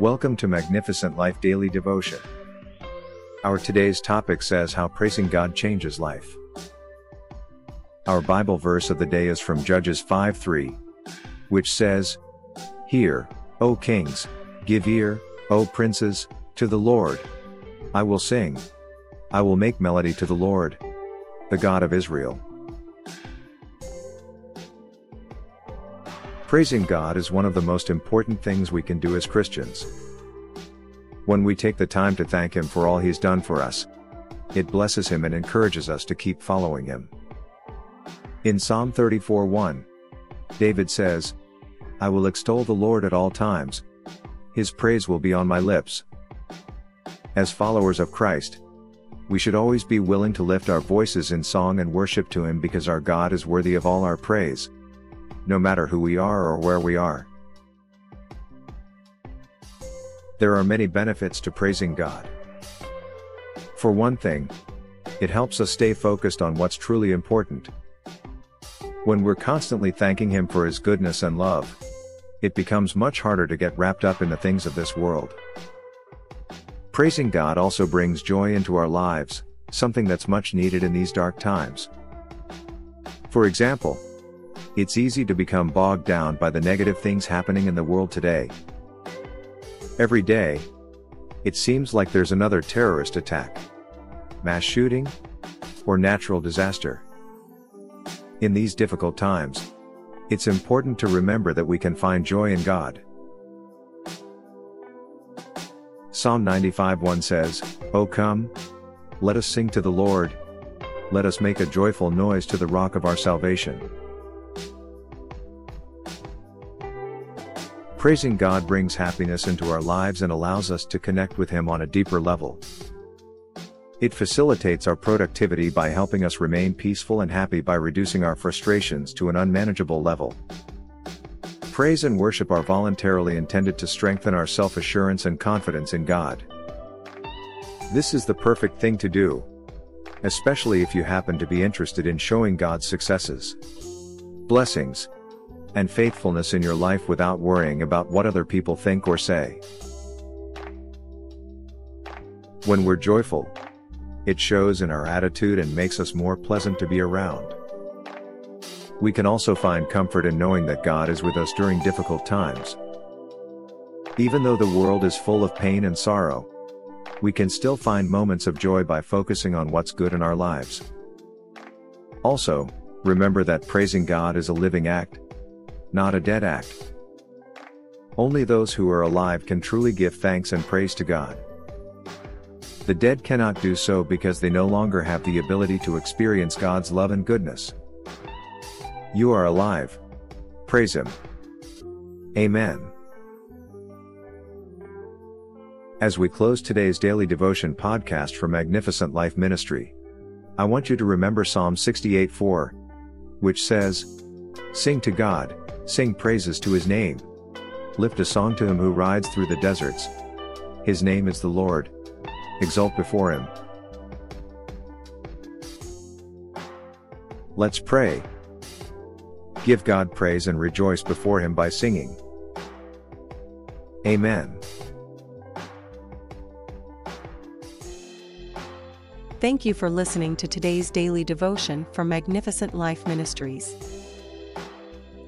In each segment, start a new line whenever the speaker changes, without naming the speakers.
Welcome to Magnificent Life Daily Devotion. Our today's topic says how praising God changes life. Our Bible verse of the day is from Judges 5 3, which says, Hear, O kings, give ear, O princes, to the Lord. I will sing. I will make melody to the Lord, the God of Israel. Praising God is one of the most important things we can do as Christians. When we take the time to thank Him for all He's done for us, it blesses Him and encourages us to keep following Him. In Psalm 34 1, David says, I will extol the Lord at all times. His praise will be on my lips. As followers of Christ, we should always be willing to lift our voices in song and worship to Him because our God is worthy of all our praise no matter who we are or where we are. There are many benefits to praising God. For one thing, it helps us stay focused on what's truly important. When we're constantly thanking Him for His goodness and love, it becomes much harder to get wrapped up in the things of this world. Praising God also brings joy into our lives, something that's much needed in these dark times. For example, it's easy to become bogged down by the negative things happening in the world today. Every day, it seems like there's another terrorist attack, mass shooting, or natural disaster. In these difficult times, it's important to remember that we can find joy in God. Psalm 95 1 says, O come, let us sing to the Lord, let us make a joyful noise to the rock of our salvation. Praising God brings happiness into our lives and allows us to connect with Him on a deeper level. It facilitates our productivity by helping us remain peaceful and happy by reducing our frustrations to an unmanageable level. Praise and worship are voluntarily intended to strengthen our self assurance and confidence in God. This is the perfect thing to do, especially if you happen to be interested in showing God's successes. Blessings and faithfulness in your life without worrying about what other people think or say. When we're joyful, it shows in our attitude and makes us more pleasant to be around. We can also find comfort in knowing that God is with us during difficult times. Even though the world is full of pain and sorrow, we can still find moments of joy by focusing on what's good in our lives. Also, remember that praising God is a living act, not a dead act. Only those who are alive can truly give thanks and praise to God. The dead cannot do so because they no longer have the ability to experience God's love and goodness. You are alive. Praise Him. Amen. As we close today's daily devotion podcast for Magnificent Life Ministry, I want you to remember Psalm 68 4, which says, Sing to God, Sing praises to his name. Lift a song to him who rides through the deserts. His name is the Lord. Exult before him. Let's pray. Give God praise and rejoice before him by singing. Amen.
Thank you for listening to today's daily devotion from Magnificent Life Ministries.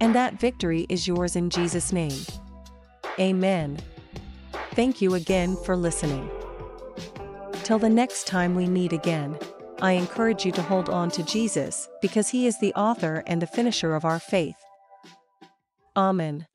and that victory is yours in Jesus' name. Amen. Thank you again for listening. Till the next time we meet again, I encourage you to hold on to Jesus because he is the author and the finisher of our faith. Amen.